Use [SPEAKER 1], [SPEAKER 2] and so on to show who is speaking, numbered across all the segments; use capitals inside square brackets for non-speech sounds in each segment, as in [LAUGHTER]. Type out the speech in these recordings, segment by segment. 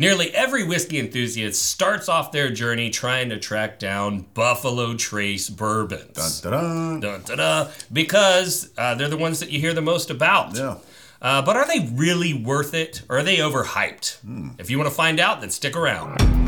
[SPEAKER 1] Nearly every whiskey enthusiast starts off their journey trying to track down Buffalo Trace bourbons.
[SPEAKER 2] Dun, dun, dun.
[SPEAKER 1] Dun, dun, because uh, they're the ones that you hear the most about.
[SPEAKER 2] Yeah.
[SPEAKER 1] Uh, but are they really worth it or are they overhyped? If you want to find out, then stick around.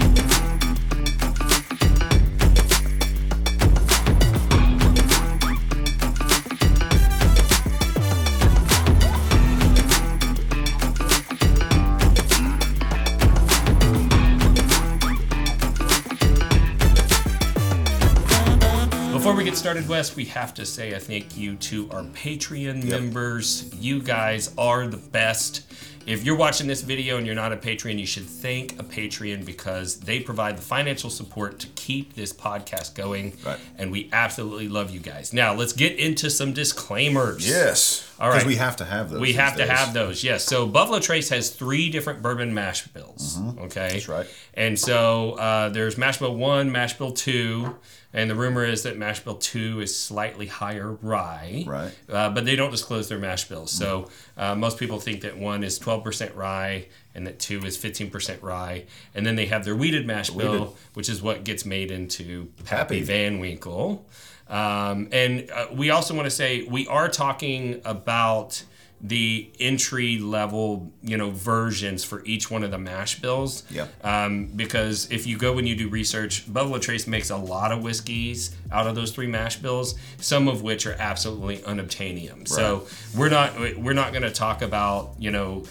[SPEAKER 1] Get started, Wes, we have to say a thank you to our Patreon members. You guys are the best. If you're watching this video and you're not a Patreon, you should thank a Patreon because they provide the financial support to keep this podcast going.
[SPEAKER 2] Right.
[SPEAKER 1] And we absolutely love you guys. Now, let's get into some disclaimers.
[SPEAKER 2] Yes.
[SPEAKER 1] All
[SPEAKER 2] Because we have to have those.
[SPEAKER 1] We have to have those, yes. So Buffalo Trace has three different bourbon mash bills. Okay,
[SPEAKER 2] Mm-hmm. That's right.
[SPEAKER 1] And so uh, there's mash bill one, mash bill two, and the rumor is that mash bill two is slightly higher rye.
[SPEAKER 2] Right.
[SPEAKER 1] Uh, but they don't disclose their mash bills, so uh, most people think that one is 12% rye and that two is 15% rye, and then they have their wheated mash bill, which is what gets made into Pappy
[SPEAKER 2] Pappy.
[SPEAKER 1] Van Winkle. Um, and uh, we also want to say we are talking about the entry level, you know, versions for each one of the mash bills.
[SPEAKER 2] Yeah.
[SPEAKER 1] Um, because if you go and you do research, Buffalo Trace makes a lot of whiskeys out of those three mash bills, some of which are absolutely unobtainium. So we're not we're not going to talk about you know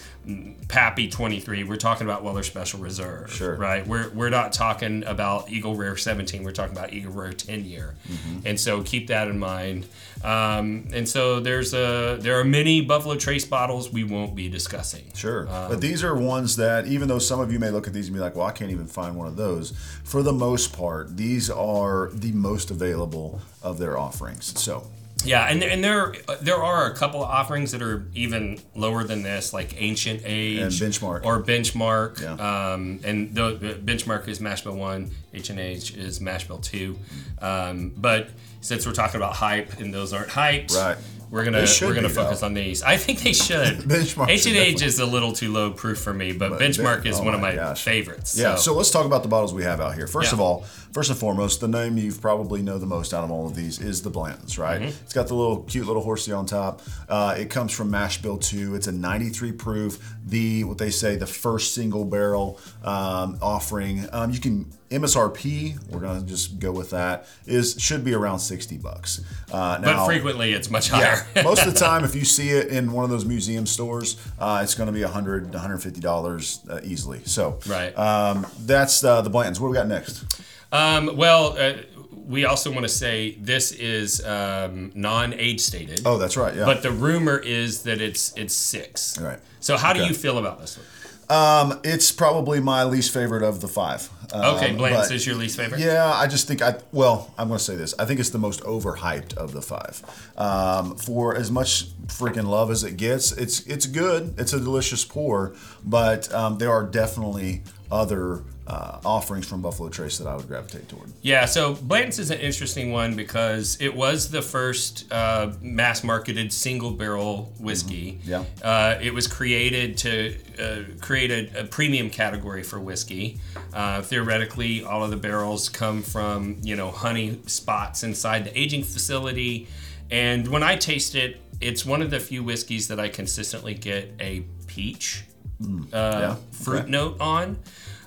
[SPEAKER 1] Pappy 23. We're talking about Weller Special Reserve.
[SPEAKER 2] Sure.
[SPEAKER 1] Right. We're we're not talking about Eagle Rare 17. We're talking about Eagle Rare 10 year.
[SPEAKER 2] Mm-hmm.
[SPEAKER 1] And so keep that in mind. Um, and so there's a there are many Buffalo Trace bottles we won't be discussing.
[SPEAKER 2] Sure.
[SPEAKER 1] Um,
[SPEAKER 2] but these are ones that, even though some of you may look at these and be like, well, I can't even find one of those, for the most part, these are the most available of their offerings. So,
[SPEAKER 1] Yeah, and and there there are a couple of offerings that are even lower than this, like Ancient Age
[SPEAKER 2] And Benchmark.
[SPEAKER 1] or Benchmark.
[SPEAKER 2] Yeah.
[SPEAKER 1] Um, and the, the Benchmark is Mashbill One, Ancient Age is Mashbill Two. Um, but since we're talking about hype and those aren't hyped,
[SPEAKER 2] Right.
[SPEAKER 1] We're gonna we're gonna
[SPEAKER 2] be,
[SPEAKER 1] focus
[SPEAKER 2] though.
[SPEAKER 1] on these. I think they should. [LAUGHS]
[SPEAKER 2] Benchmark
[SPEAKER 1] Ancient Age is a little too low proof for me, but,
[SPEAKER 2] But
[SPEAKER 1] Benchmark
[SPEAKER 2] Ben-
[SPEAKER 1] is
[SPEAKER 2] oh
[SPEAKER 1] one of
[SPEAKER 2] my
[SPEAKER 1] my
[SPEAKER 2] gosh.
[SPEAKER 1] favorites.
[SPEAKER 2] yeah. So, let's talk about the bottles we have out here. First
[SPEAKER 1] Yeah.
[SPEAKER 2] of all, first and foremost, the name you've probably know the most out of all of these is the Blanton's, right?
[SPEAKER 1] Mm-hmm.
[SPEAKER 2] It's got the little cute little horsey on top. Uh, it comes from Mash Bill 2. It's a 93 proof, the what they say the first single barrel um, offering. Um, you can MSRP. We're gonna just go with that. Is should be around 60 bucks. Uh,
[SPEAKER 1] but frequently it's much higher.
[SPEAKER 2] yeah, [LAUGHS] most of the time, if [LAUGHS] you see it in one of those museum stores, uh, it's going to be 100 150 dollars uh, easily. So,
[SPEAKER 1] Right.
[SPEAKER 2] um, that's uh, the Blantons. What do we got next?
[SPEAKER 1] Um, well, uh, we also want to say this is um, non-age stated.
[SPEAKER 2] Oh, that's right. Yeah.
[SPEAKER 1] But the rumor is that it's it's six.
[SPEAKER 2] All right.
[SPEAKER 1] So how do you feel about this one?
[SPEAKER 2] um, it's probably my least favorite of the five. Um,
[SPEAKER 1] Okay,
[SPEAKER 2] Blanton's
[SPEAKER 1] is your least favorite.
[SPEAKER 2] Yeah, I just think I well, I'm going to say this. I think it's the most overhyped of the five. Um, for as much freaking love as it gets, it's it's good. It's a delicious pour, but um, there are definitely other uh, offerings from Buffalo Trace that I would gravitate toward.
[SPEAKER 1] Yeah, so Blanton's is an interesting one because it was the first uh, mass marketed single barrel whiskey.
[SPEAKER 2] Yeah.
[SPEAKER 1] Uh, it was created to uh, create a, a premium category for whiskey. Uh, theoretically, all of the barrels come from, you know, honey spots inside the aging facility. And when I taste it, it's one of the few whiskeys that I consistently get a peach uh,
[SPEAKER 2] Yeah,
[SPEAKER 1] fruit
[SPEAKER 2] okay.
[SPEAKER 1] note on.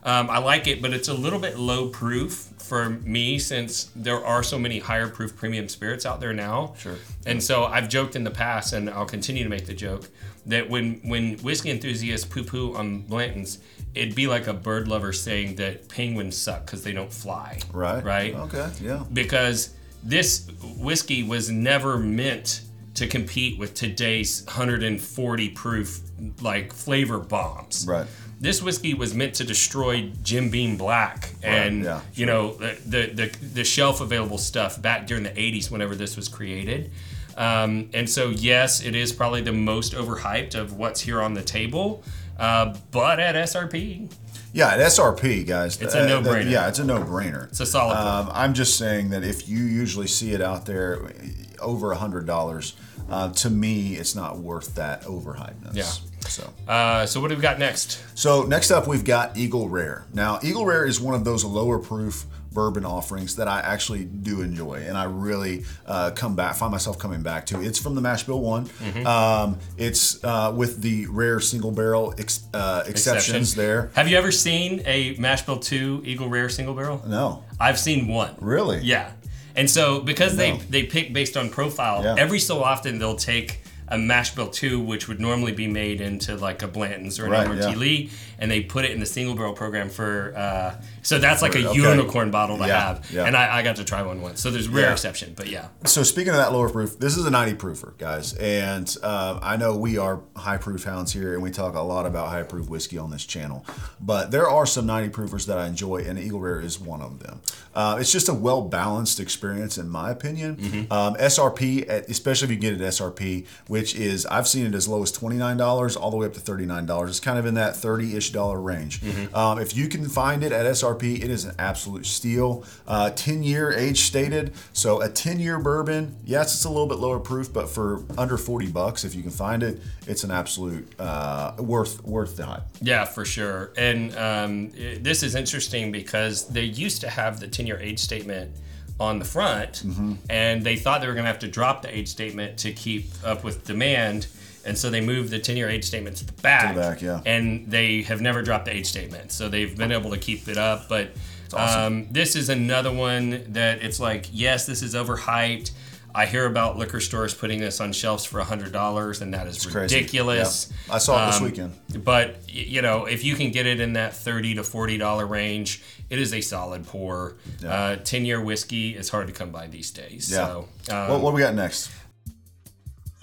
[SPEAKER 1] Um, I like it, but it's a little bit low proof for me since there are so many higher proof premium spirits out there now.
[SPEAKER 2] Sure.
[SPEAKER 1] And so I've joked in the past, and I'll continue to make the joke that when when whiskey enthusiasts poo poo on Blanton's, it'd be like a bird lover saying that penguins suck because they don't fly.
[SPEAKER 2] Right.
[SPEAKER 1] Right
[SPEAKER 2] Okay. Yeah.
[SPEAKER 1] because this whiskey was never meant to compete with today's 140 proof like flavor bombs.
[SPEAKER 2] Right.
[SPEAKER 1] This whiskey was meant to destroy Jim Beam Black and
[SPEAKER 2] yeah,
[SPEAKER 1] you know the, the the the shelf available stuff back during the 80s whenever this was created. Um, and so yes, it is probably the most overhyped of what's here on the table. Uh, but at SRP,
[SPEAKER 2] Yeah, at SRP, guys.
[SPEAKER 1] It's a
[SPEAKER 2] uh,
[SPEAKER 1] no-brainer.
[SPEAKER 2] yeah, it's a no-brainer.
[SPEAKER 1] It's a solid
[SPEAKER 2] Um, I'm just saying that if you usually see it out there over a hundred dollars, uh, to me, it's not worth that overhypeness.
[SPEAKER 1] Yeah.
[SPEAKER 2] So.
[SPEAKER 1] Uh, so what do we got next?
[SPEAKER 2] So next up, we've got Eagle Rare. Now, Eagle Rare is one of those lower proof bourbon offerings that I actually do enjoy, and I really uh, come back, find myself coming back to. It's from the Mash Bill One. Um, it's uh, with the rare single barrel ex- uh, exceptions there.
[SPEAKER 1] Have you ever seen a Mash Bill 2 Eagle Rare single barrel?
[SPEAKER 2] No,
[SPEAKER 1] I've seen one.
[SPEAKER 2] really.
[SPEAKER 1] Yeah. And so because they they pick based on profile,
[SPEAKER 2] Yeah.
[SPEAKER 1] every so often they'll take a mash bill two, which would normally be made into like a Blanton's or an
[SPEAKER 2] Right, yeah.
[SPEAKER 1] Lee, and they put it in the single barrel program for. Uh, so that's like a
[SPEAKER 2] Okay.
[SPEAKER 1] unicorn bottle to
[SPEAKER 2] Yeah,
[SPEAKER 1] have,
[SPEAKER 2] yeah.
[SPEAKER 1] and I, I got to try one once. So there's rare
[SPEAKER 2] Yeah.
[SPEAKER 1] exception, but yeah.
[SPEAKER 2] So speaking of that lower proof, this is a 90 proofer, guys, and uh, I know we are high proof hounds here, and we talk a lot about high proof whiskey on this channel. But there are some 90 proofers that I enjoy, and Eagle Rare is one of them. Uh, it's just a well balanced experience, in my opinion. Um, SRP, especially if you get it SRP, which is I've seen it as low as twenty nine dollars all the way up to thirty nine dollars. It's kind of in that thirty ish dollar range. Um, if you can find it at SRP, it is an absolute steal. Uh, ten year age stated, so a ten year bourbon. Yes, it's a little bit lower proof, but for under forty bucks, if you can find it, it's an absolute uh, worth worth the hype.
[SPEAKER 1] Yeah, for sure. And um, i- this is interesting because they used to have the 10 year age statement on the front,
[SPEAKER 2] Mm-hmm.
[SPEAKER 1] and they thought they were going to have to drop the age statement to keep up with demand. And so they moved the 10 year age statement to the back.
[SPEAKER 2] back, yeah.
[SPEAKER 1] And they have never dropped the age statement. So they've been able to keep it up. But
[SPEAKER 2] awesome.
[SPEAKER 1] um, this is another one that it's like, yes, this is overhyped. I hear about liquor stores putting this on shelves for $100, and that is
[SPEAKER 2] crazy.
[SPEAKER 1] ridiculous.
[SPEAKER 2] Yeah. I saw it this
[SPEAKER 1] Um,
[SPEAKER 2] weekend.
[SPEAKER 1] But you know, if you can get it in that 30 to forty dollar range, it is a solid pour. Uh, Ten year whiskey is hard to come by these days.
[SPEAKER 2] Yeah.
[SPEAKER 1] So um,
[SPEAKER 2] what, what do we got next?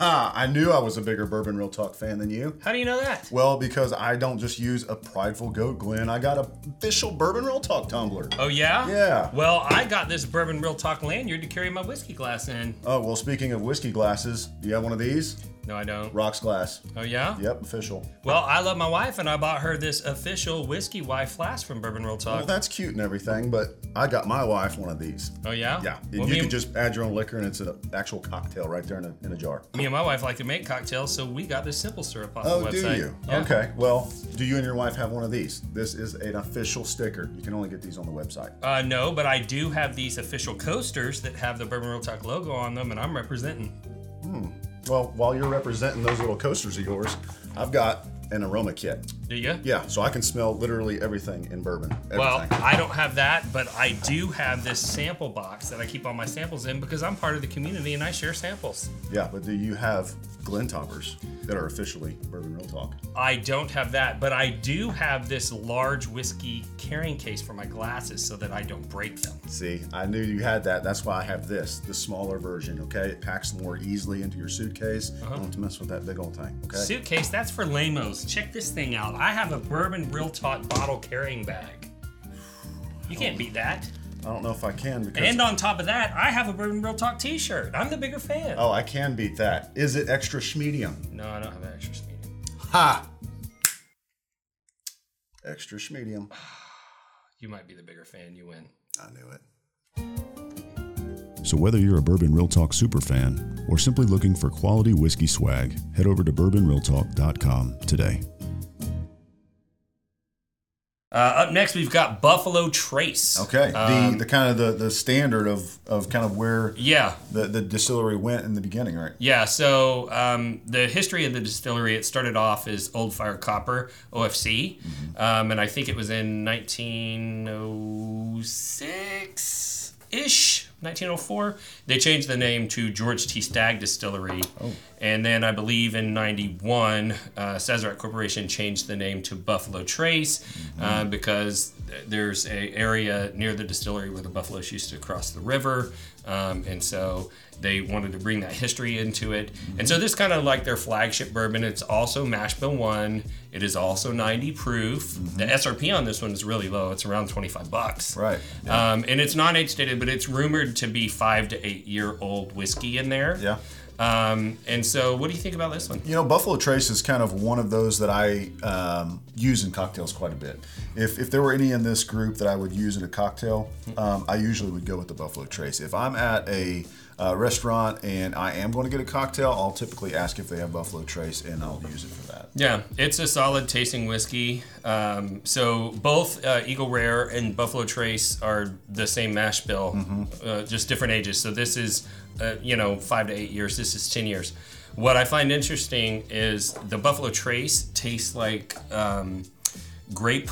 [SPEAKER 2] Ah, I knew I was a bigger Bourbon Real Talk fan than you.
[SPEAKER 1] how do you know that?
[SPEAKER 2] Well, because I don't just use a prideful goat, Glenn. I got a official Bourbon Real Talk tumbler.
[SPEAKER 1] Oh yeah.
[SPEAKER 2] Yeah.
[SPEAKER 1] Well, I got this bourbon real talk lanyard to carry my whiskey glass in.
[SPEAKER 2] Oh, well, speaking of whiskey glasses, do you have one of these?
[SPEAKER 1] No, I don't.
[SPEAKER 2] Rocks glass.
[SPEAKER 1] Oh yeah.
[SPEAKER 2] Yep, official.
[SPEAKER 1] Well, I love my wife, and I bought her this official whiskey wife flask from Bourbon Real Talk.
[SPEAKER 2] Well, that's cute and everything, but I got my wife one of these.
[SPEAKER 1] oh yeah.
[SPEAKER 2] Yeah,
[SPEAKER 1] Well,
[SPEAKER 2] you can
[SPEAKER 1] and,
[SPEAKER 2] just add your own liquor, and it's an actual cocktail right there in a, in a jar.
[SPEAKER 1] me and my wife like to make cocktails, so we got this simple syrup off the website.
[SPEAKER 2] Oh,
[SPEAKER 1] the
[SPEAKER 2] do
[SPEAKER 1] website.
[SPEAKER 2] you?
[SPEAKER 1] Yeah.
[SPEAKER 2] Okay. Well, do you and your wife have one of these? This is an official sticker. You can only get these on the website.
[SPEAKER 1] Uh, no, but I do have these official coasters that have the Bourbon Real Talk logo on them, and I'm representing.
[SPEAKER 2] Well, while you're representing those little coasters of yours, I've got an aroma kit.
[SPEAKER 1] Do you?
[SPEAKER 2] Yeah, so I can smell literally everything in bourbon. Everything.
[SPEAKER 1] Well, I don't have that, but I do have this sample box that I keep all my samples in because I'm part of the community and I share samples.
[SPEAKER 2] yeah, but do you have Glen toppers that are officially Bourbon Real Talk?
[SPEAKER 1] I don't have that, but I do have this large whiskey carrying case for my glasses so that I don't break them.
[SPEAKER 2] See, I knew you had that. That's why I have this, the smaller version. Okay, it packs more easily into your suitcase.
[SPEAKER 1] Uh-huh.
[SPEAKER 2] Don't mess with that big old thing. Okay.
[SPEAKER 1] Suitcase, that's for lamos. Check this thing out. I have a bourbon real talk bottle carrying bag. You can't beat that.
[SPEAKER 2] I don't know if I can because.
[SPEAKER 1] And on top of that, I have a bourbon real talk T-shirt. I'm the bigger fan.
[SPEAKER 2] oh, I can beat that. Is it extra schmedium?
[SPEAKER 1] No, I don't have an extra medium.
[SPEAKER 2] Ha! Extra schmedium. [SIGHS]
[SPEAKER 1] You might be the bigger fan. You win.
[SPEAKER 2] I knew it.
[SPEAKER 3] So, whether you're a Bourbon Real Talk super fan or simply looking for quality whiskey swag, head over to bourbonrealtalk.com today.
[SPEAKER 1] Uh, up next, we've got Buffalo Trace.
[SPEAKER 2] Okay.
[SPEAKER 1] Um,
[SPEAKER 2] the the kind of the, the standard of, of kind of where
[SPEAKER 1] Yeah.
[SPEAKER 2] the, the distillery went in the beginning, right?
[SPEAKER 1] Yeah, so um, the history of the distillery, it started off as Old Fire Copper, OFC, um, and I think it was in 1906 ish, 1904. They changed the name to George T. Stagg Distillery. And then I believe in 91, uh, Sazerac Corporation changed the name to Buffalo Trace uh, because th- there's a area near the distillery where the buffaloes used to cross the river. Um, and so they wanted to bring that history into it. And so this kind of like their flagship bourbon. It's also mash bill one. It is also 90 proof. The SRP on this one is really low. It's around 25 bucks.
[SPEAKER 2] Right.
[SPEAKER 1] Um, and it's non age stated, but it's rumored to be five to eight year old whiskey in there.
[SPEAKER 2] Yeah.
[SPEAKER 1] Um, and so, what do you think about this one?
[SPEAKER 2] You know, Buffalo Trace is kind of one of those that I um, use in cocktails quite a bit. If, if there were any in this group that I would use in a cocktail, um, I usually would go with the Buffalo Trace. If I'm at a uh, restaurant and I am going to get a cocktail, I'll typically ask if they have Buffalo Trace and I'll use it for that.
[SPEAKER 1] Yeah, it's a solid tasting whiskey. Um, so both uh, Eagle Rare and Buffalo Trace are the same mash bill, uh, just different ages. So this is, uh, you know, five to eight years. This is ten years. What I find interesting is the Buffalo Trace tastes like um, grape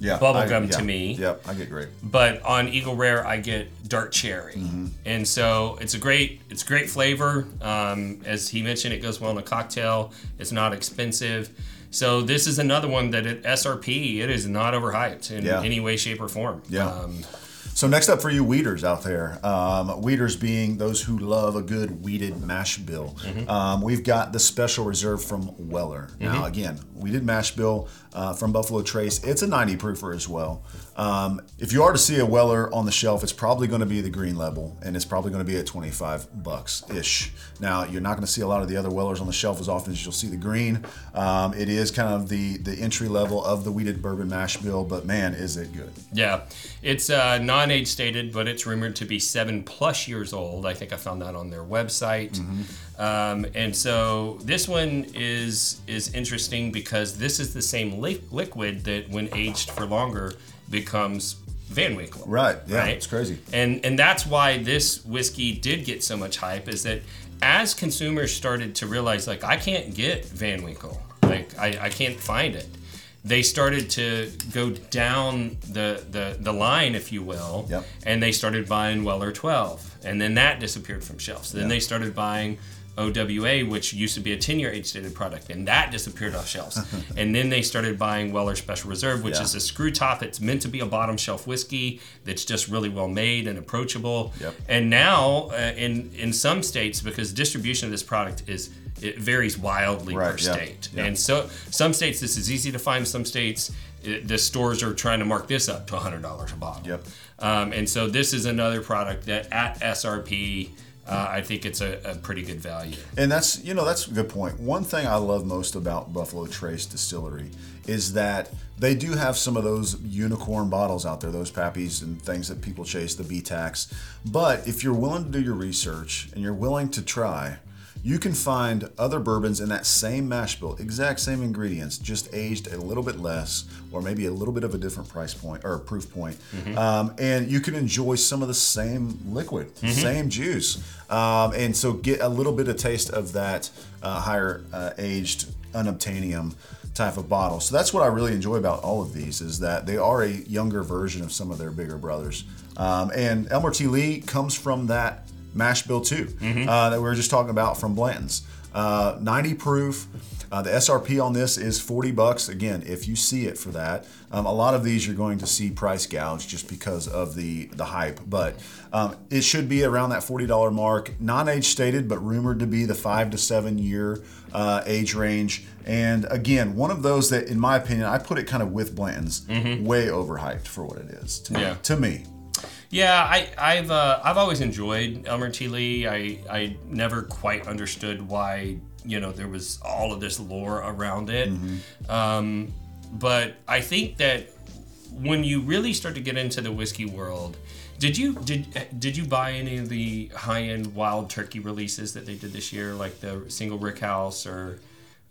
[SPEAKER 2] Yeah,
[SPEAKER 1] bubblegum
[SPEAKER 2] I-
[SPEAKER 1] to
[SPEAKER 2] yeah,
[SPEAKER 1] me.
[SPEAKER 2] Yep, I get great.
[SPEAKER 1] but on Eagle Rare I get dark cherry,
[SPEAKER 2] Mm-hmm.
[SPEAKER 1] and so it's a great it's great flavor. Um, as he mentioned, it goes well in a cocktail. It's not expensive, so this is another one that at SRP it is not overhyped in
[SPEAKER 2] Yeah.
[SPEAKER 1] any way, shape, or form.
[SPEAKER 2] Yeah.
[SPEAKER 1] Um,
[SPEAKER 2] So next up for you wheaters out there, um, weeders being those who love a good wheated mash bill. Um, we've got the special reserve from Weller. Now again, wheated mash bill uh, from Buffalo Trace. It's a 90 proofer as well. Um, if you are to see a Weller on the shelf, it's probably going to be the green level, and it's probably going to be at 25 bucks ish. Now you're not going to see a lot of the other Wellers on the shelf as often as you'll see the green. Um, it is kind of the the entry level of the wheated bourbon mash bill, but man, is it good.
[SPEAKER 1] yeah, it's uh, non-age stated, but it's rumored to be seven plus years old. I think I found that on their website. Um, and so this one is is interesting because this is the same li- liquid that, when aged for longer, becomes Van Winkle.
[SPEAKER 2] Right, yeah, it's crazy.
[SPEAKER 1] And and that's why this whiskey did get so much hype. Is that as consumers started to realize, like, I can't get Van Winkle, like, I, I can't find it. They started to go down the, the, the line, if you will,
[SPEAKER 2] Yep.
[SPEAKER 1] and they started buying Weller 12. And then that disappeared from shelves. Then
[SPEAKER 2] Yeah.
[SPEAKER 1] they started buying OWA, which used to be a 10 year age dated product, and that disappeared off shelves. [LAUGHS] and then they started buying Weller Special Reserve, which
[SPEAKER 2] Yeah.
[SPEAKER 1] is a screw top. It's meant to be a bottom shelf whiskey that's just really well made and approachable.
[SPEAKER 2] Yep.
[SPEAKER 1] And now, uh, in in some states, because distribution of this product is it varies wildly
[SPEAKER 2] Right,
[SPEAKER 1] per
[SPEAKER 2] yeah,
[SPEAKER 1] state,
[SPEAKER 2] yeah.
[SPEAKER 1] and so some states this is easy to find. Some states it, the stores are trying to mark this up to hundred dollars a bottle.
[SPEAKER 2] Yep.
[SPEAKER 1] Um, and so this is another product that at SRP. Uh, I think it's a, a pretty good value.
[SPEAKER 2] And that's you know that's a good point. One thing I love most about Buffalo Trace Distillery is that they do have some of those unicorn bottles out there, those pappies and things that people chase, the B-Tax. But if you're willing to do your research and you're willing to try, you can find other bourbons in that same mash bill, exact same ingredients, just aged a little bit less, or maybe a little bit of a different price point or proof point. Um, and you can enjoy some of the same liquid, same juice. Um, and so get a little bit of taste of that uh, higher uh, aged unobtainium type of bottle. So that's what I really enjoy about all of these is that they are a younger version of some of their bigger brothers. Um, and Elmer T. Lee comes from that mash bill too uh, that we were just talking about from Blanton's. Uh, 90 proof. Uh, the SRP on this is 40 bucks. Again, if you see it for that, um, a lot of these you're going to see price gouge just because of the the hype. But um, it should be around that $40 mark. Non-age stated, but rumored to be the five to seven year uh, age range. And again, one of those that, in my opinion, I put it kind of with Blanton's, way overhyped for what it is. To,
[SPEAKER 1] Yeah.
[SPEAKER 2] to me.
[SPEAKER 1] Yeah, I, I've uh, I've always enjoyed Elmer T. Lee. I I never quite understood why you know there was all of this lore around it, um, but I think that when you really start to get into the whiskey world, did you did did you buy any of the high end Wild Turkey releases that they did this year, like the single Rick House or?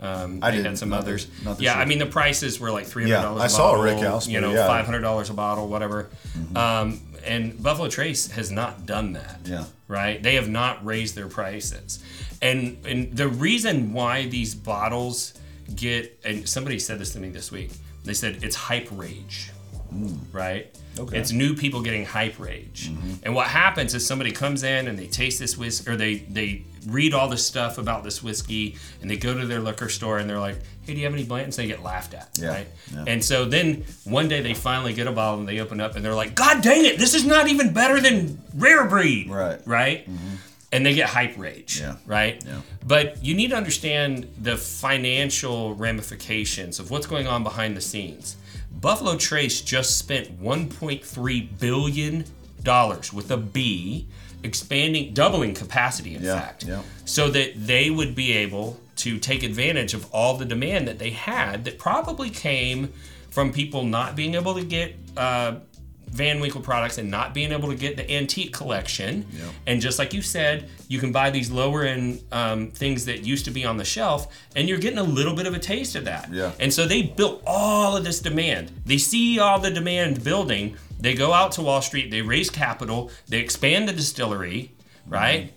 [SPEAKER 1] Um,
[SPEAKER 2] I
[SPEAKER 1] had some
[SPEAKER 2] not
[SPEAKER 1] others.
[SPEAKER 2] not
[SPEAKER 1] yeah. I mean the prices were like three hundred dollars. Yeah.
[SPEAKER 2] I
[SPEAKER 1] a
[SPEAKER 2] saw a
[SPEAKER 1] bottle,
[SPEAKER 2] Rick House,
[SPEAKER 1] you know,
[SPEAKER 2] yeah.
[SPEAKER 1] five hundred dollars a bottle, whatever. Um, and Buffalo Trace has not done that.
[SPEAKER 2] Yeah.
[SPEAKER 1] Right. They have not raised their prices, and and the reason why these bottles get and somebody said this to me this week. They said it's hype rage. Mm. Right.
[SPEAKER 2] Okay.
[SPEAKER 1] It's new people getting hype rage, mm-hmm. and what happens is somebody comes in and they taste this whiskey, or they they read all this stuff about this whiskey, and they go to their liquor store and they're like, "Hey, do you have any Blantons?" They get laughed at,
[SPEAKER 2] Yeah,
[SPEAKER 1] right?
[SPEAKER 2] yeah.
[SPEAKER 1] And so then one day they finally get a bottle and they open up and they're like, "God dang it, this is not even better than Rare Breed."
[SPEAKER 2] Right.
[SPEAKER 1] Right. Mm-hmm. And they get hype rage,
[SPEAKER 2] Yeah.
[SPEAKER 1] right?
[SPEAKER 2] Yeah.
[SPEAKER 1] But you need to understand the financial ramifications of what's going on behind the scenes. Buffalo Trace just spent 1.3 billion dollars with a B, expanding, doubling capacity. In
[SPEAKER 2] Yeah,
[SPEAKER 1] fact,
[SPEAKER 2] yeah.
[SPEAKER 1] so that they would be able to take advantage of all the demand that they had that probably came from people not being able to get uh, Van Winkle products and not being able to get the antique collection.
[SPEAKER 2] Yep.
[SPEAKER 1] And just like you said, you can buy these lower end um, things that used to be on the shelf, and you're getting a little bit of a taste of that.
[SPEAKER 2] Yeah.
[SPEAKER 1] And so they built all of this demand. They see all the demand building. They go out to Wall Street. They raise capital. They expand the distillery, right?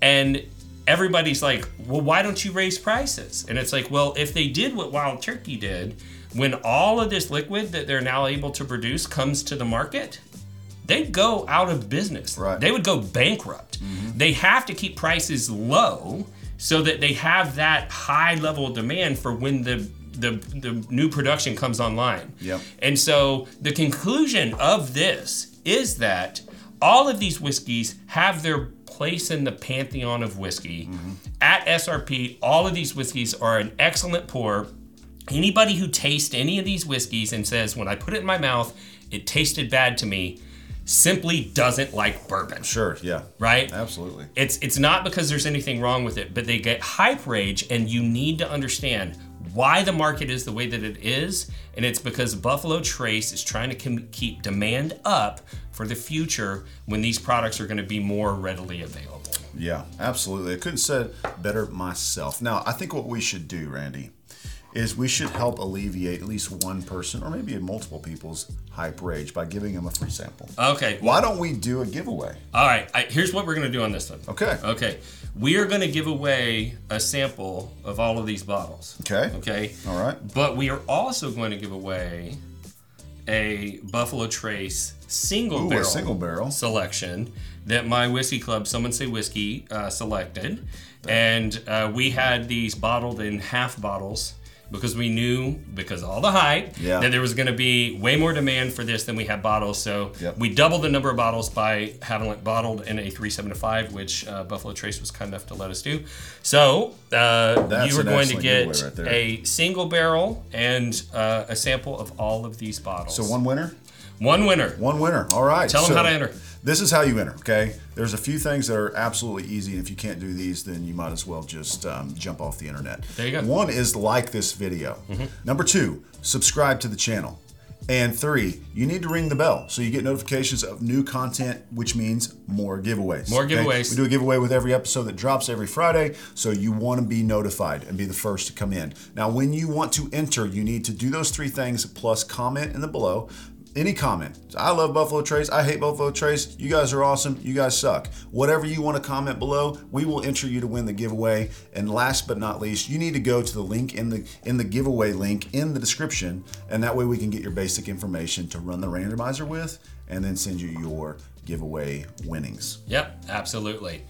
[SPEAKER 1] And everybody's like, well, why don't you raise prices? And it's like, well, if they did what Wild Turkey did, when all of this liquid that they're now able to produce comes to the market, they'd go out of business.
[SPEAKER 2] Right.
[SPEAKER 1] They would go bankrupt. Mm-hmm. They have to keep prices low so that they have that high level of demand for when the the, the new production comes online.
[SPEAKER 2] Yep.
[SPEAKER 1] And so the conclusion of this is that all of these whiskeys have their place in the pantheon of whiskey. Mm-hmm. At SRP, all of these whiskeys are an excellent pour. Anybody who tastes any of these whiskeys and says, when I put it in my mouth, it tasted bad to me, simply doesn't like bourbon,
[SPEAKER 2] Sure. Yeah.
[SPEAKER 1] right?
[SPEAKER 2] Absolutely.
[SPEAKER 1] It's it's not because there's anything wrong with it, but they get hype rage, and you need to understand why the market is the way that it is, and it's because Buffalo Trace is trying to com- keep demand up for the future when these products are going to be more readily available.
[SPEAKER 2] Yeah, absolutely. I couldn't say it better myself. Now, I think what we should do, Randy, is we should help alleviate at least one person or maybe multiple people's hype rage by giving them a free sample.
[SPEAKER 1] Okay,
[SPEAKER 2] Why don't we do a giveaway?
[SPEAKER 1] all right. I, here's what we're going to do on this one.
[SPEAKER 2] Okay.
[SPEAKER 1] Okay, we are going to give away a sample of all of these bottles.
[SPEAKER 2] Okay.
[SPEAKER 1] Okay.
[SPEAKER 2] All right.
[SPEAKER 1] But we are also going to give away a Buffalo Trace single
[SPEAKER 2] Ooh,
[SPEAKER 1] barrel
[SPEAKER 2] single barrel.
[SPEAKER 1] selection that my whiskey club, someone say whiskey, uh, selected, and uh, we had these bottled in half bottles because we knew because of all the hype
[SPEAKER 2] Yeah.
[SPEAKER 1] that there was going to be way more demand for this than we had bottles. So
[SPEAKER 2] Yep.
[SPEAKER 1] we doubled the number of bottles by having it bottled in a 375, which uh, Buffalo Trace was kind enough to let us do. So uh, you were going to get
[SPEAKER 2] right
[SPEAKER 1] a single barrel and uh, a sample of all of these bottles.
[SPEAKER 2] So one winner?
[SPEAKER 1] one winner.
[SPEAKER 2] One winner. All right.
[SPEAKER 1] Tell 'em
[SPEAKER 2] So
[SPEAKER 1] how to enter.
[SPEAKER 2] This is how you enter, okay? There's a few things that are absolutely easy, and if you can't do these, then you might as well just um, jump off the internet.
[SPEAKER 1] There you go. Mm-hmm.
[SPEAKER 2] One is like this video. Number two, subscribe to the channel. And three, you need to ring the bell so you get notifications of new content, which means more giveaways.
[SPEAKER 1] More
[SPEAKER 2] okay?
[SPEAKER 1] giveaways.
[SPEAKER 2] We do a giveaway with every episode that drops every Friday, so you want to be notified and be the first to come in. Now, when you want to enter, you need to do those three things plus comment in the below. Any comment. I love Buffalo Trace. I hate Buffalo Trace. You guys are awesome. You guys suck. Whatever you want to comment below, we will enter you to win the giveaway. And last but not least, you need to go to the link in the in the giveaway link in the description, and that way we can get your basic information to run the randomizer with, and then send you your giveaway winnings.
[SPEAKER 1] Yep, absolutely.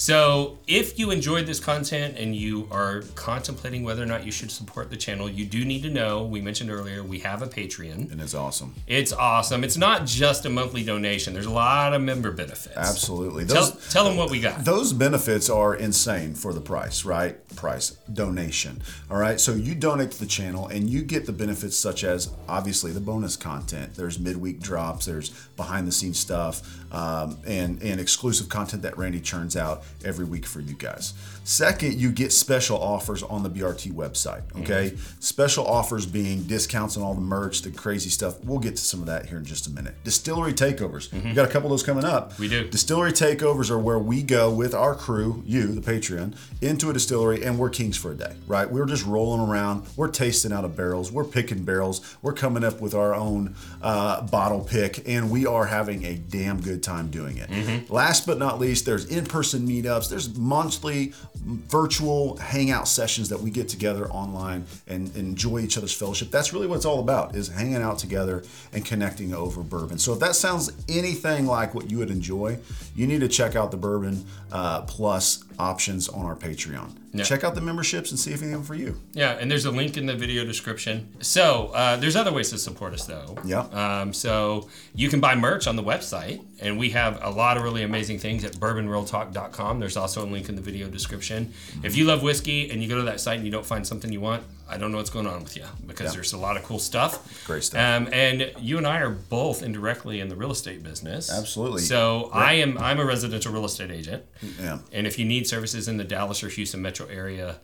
[SPEAKER 1] So, if you enjoyed this content and you are contemplating whether or not you should support the channel, you do need to know we mentioned earlier we have a Patreon.
[SPEAKER 2] And it's awesome.
[SPEAKER 1] It's awesome. It's not just a monthly donation, there's a lot of member benefits.
[SPEAKER 2] Absolutely.
[SPEAKER 1] Tell, tell them what we got.
[SPEAKER 2] Those benefits are insane for the price, right? Price donation. All right. So you donate to the channel and you get the benefits such as obviously the bonus content. There's midweek drops. There's behind the scenes stuff um, and and exclusive content that Randy churns out every week for you guys. Second, you get special offers on the BRT website. Mm-hmm. Okay. Special offers being discounts on all the merch, the crazy stuff. We'll get to some of that here in just a minute. Distillery takeovers. We mm-hmm. got a couple of those coming up.
[SPEAKER 1] We do.
[SPEAKER 2] Distillery takeovers are where we go with our crew, you, the Patreon, into a distillery and we're kings for a day, right? We're just rolling around. We're tasting out of barrels. We're picking barrels. We're coming up with our own uh, bottle pick and we are having a damn good time doing it. Mm-hmm. Last but not least, there's in person meetups. There's monthly virtual hangout sessions that we get together online and, and enjoy each other's fellowship. That's really what it's all about is hanging out together and connecting over bourbon. So if that sounds anything like what you would enjoy, you need to check out the Bourbon uh, Plus options on our Patreon.
[SPEAKER 1] Yeah.
[SPEAKER 2] Check out the memberships and see if any of them for you.
[SPEAKER 1] Yeah, and there's a link in the video description. So uh, there's other ways to support us though.
[SPEAKER 2] Yeah.
[SPEAKER 1] Um, so you can buy merch on the website, and we have a lot of really amazing things at bourbonrealtalk.com. There's also a link in the video description. If you love whiskey and you go to that site and you don't find something you want, I don't know what's going on with you because
[SPEAKER 2] Yeah.
[SPEAKER 1] there's a lot of cool stuff.
[SPEAKER 2] Great stuff.
[SPEAKER 1] Um, and you and I are both indirectly in the real estate business.
[SPEAKER 2] Absolutely.
[SPEAKER 1] So I am I'm a residential real estate agent.
[SPEAKER 2] Yeah.
[SPEAKER 1] And if you need services in the Dallas or Houston metro area,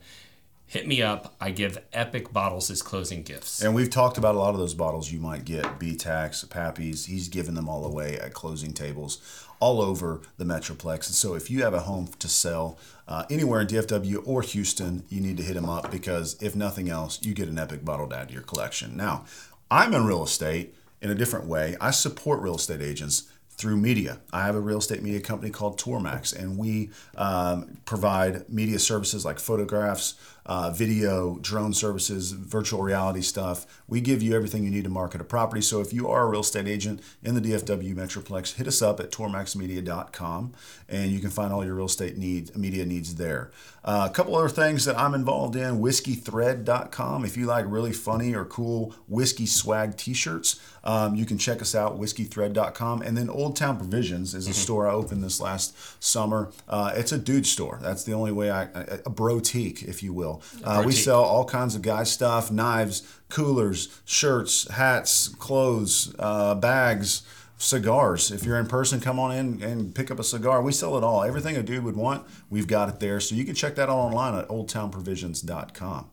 [SPEAKER 1] hit me up. I give epic bottles as closing gifts.
[SPEAKER 2] And we've talked about a lot of those bottles you might get. B-Tax, he's given them all away at closing tables all over the Metroplex. And so if you have a home to sell uh, anywhere in DFW or Houston, you need to hit him up because if nothing else, you get an epic bottle to add to your collection. Now, I'm in real estate in a different way. I support real estate agents through media. I have a real estate media company called Tourmax, and we um, provide media services like photographs, uh, video, drone services, virtual reality stuff. We give you everything you need to market a property. So if you are a real estate agent in the DFW Metroplex, hit us up at tourmaxmedia.com and you can find all your real estate needs, media needs there. Uh, a couple other things that I'm involved in, whiskeythread.com. If you like really funny or cool whiskey swag t-shirts, um, you can check us out, whiskeythread.com. And then Old Town Provisions is a mm-hmm. store I opened this last summer. Uh, it's a dude store. That's the only way I, a brotique, if you will. Uh, we sell all kinds of guy stuff, knives, coolers, shirts, hats, clothes, uh, bags, cigars. If you're in person, come on in and pick up a cigar. We sell it all. Everything a dude would want, we've got it there. So you can check that out online at oldtownprovisions.com.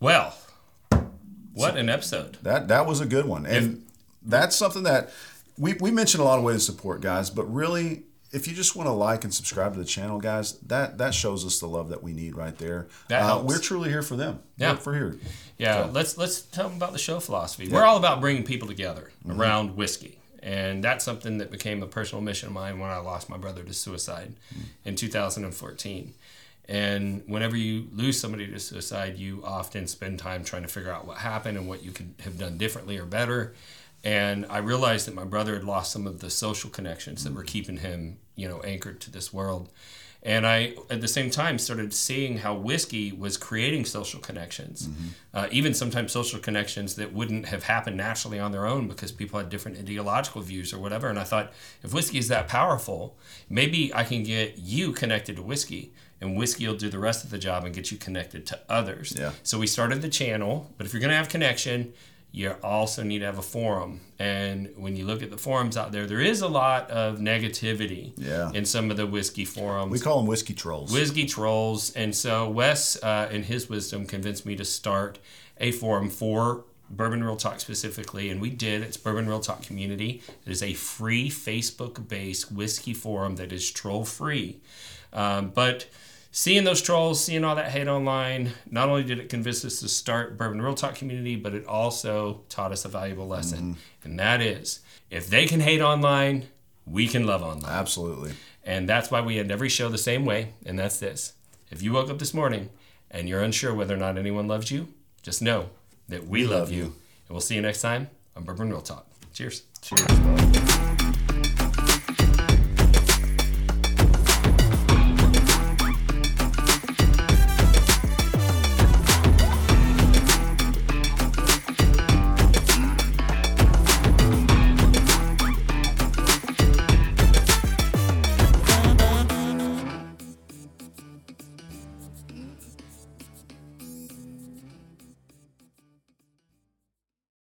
[SPEAKER 1] Well, what so an episode.
[SPEAKER 2] That that was a good one. And if, that's something that we, we mentioned a lot of ways to support guys, but really if you just want to like and subscribe to the channel, guys, that that shows us the love that we need right there. That uh, we're truly here for them.
[SPEAKER 1] Yeah,
[SPEAKER 2] we're for here.
[SPEAKER 1] Yeah, so. let's let's tell them about the show philosophy. Yeah. We're all about bringing people together mm-hmm. around whiskey, and that's something that became a personal mission of mine when I lost my brother to suicide mm-hmm. in 2014. And whenever you lose somebody to suicide, you often spend time trying to figure out what happened and what you could have done differently or better and I realized that my brother had lost some of the social connections that were keeping him, you know, anchored to this world. And I, at the same time, started seeing how whiskey was creating social connections, mm-hmm. uh, even sometimes social connections that wouldn't have happened naturally on their own because people had different ideological views or whatever. And I thought, if whiskey is that powerful, maybe I can get you connected to whiskey, and whiskey will do the rest of the job and get you connected to others.
[SPEAKER 2] Yeah.
[SPEAKER 1] So we started the channel, but if you're going to have connection, you also need to have a forum. And when you look at the forums out there, there is a lot of negativity
[SPEAKER 2] yeah.
[SPEAKER 1] in some of the whiskey forums.
[SPEAKER 2] We call them whiskey trolls.
[SPEAKER 1] Whiskey trolls. And so Wes, uh, in his wisdom, convinced me to start a forum for Bourbon Real Talk specifically, and we did. It's Bourbon Real Talk Community. It is a free Facebook based whiskey forum that is troll free. Um, but seeing those trolls, seeing all that hate online, not only did it convince us to start Bourbon Real Talk community, but it also taught us a valuable lesson. Mm-hmm. And that is if they can hate online, we can love online.
[SPEAKER 2] Absolutely.
[SPEAKER 1] And that's why we end every show the same way, and that's this. If you woke up this morning and you're unsure whether or not anyone loves you, just know that we, we love, love you. you. And we'll see you next time on Bourbon Real Talk. Cheers.
[SPEAKER 2] Cheers.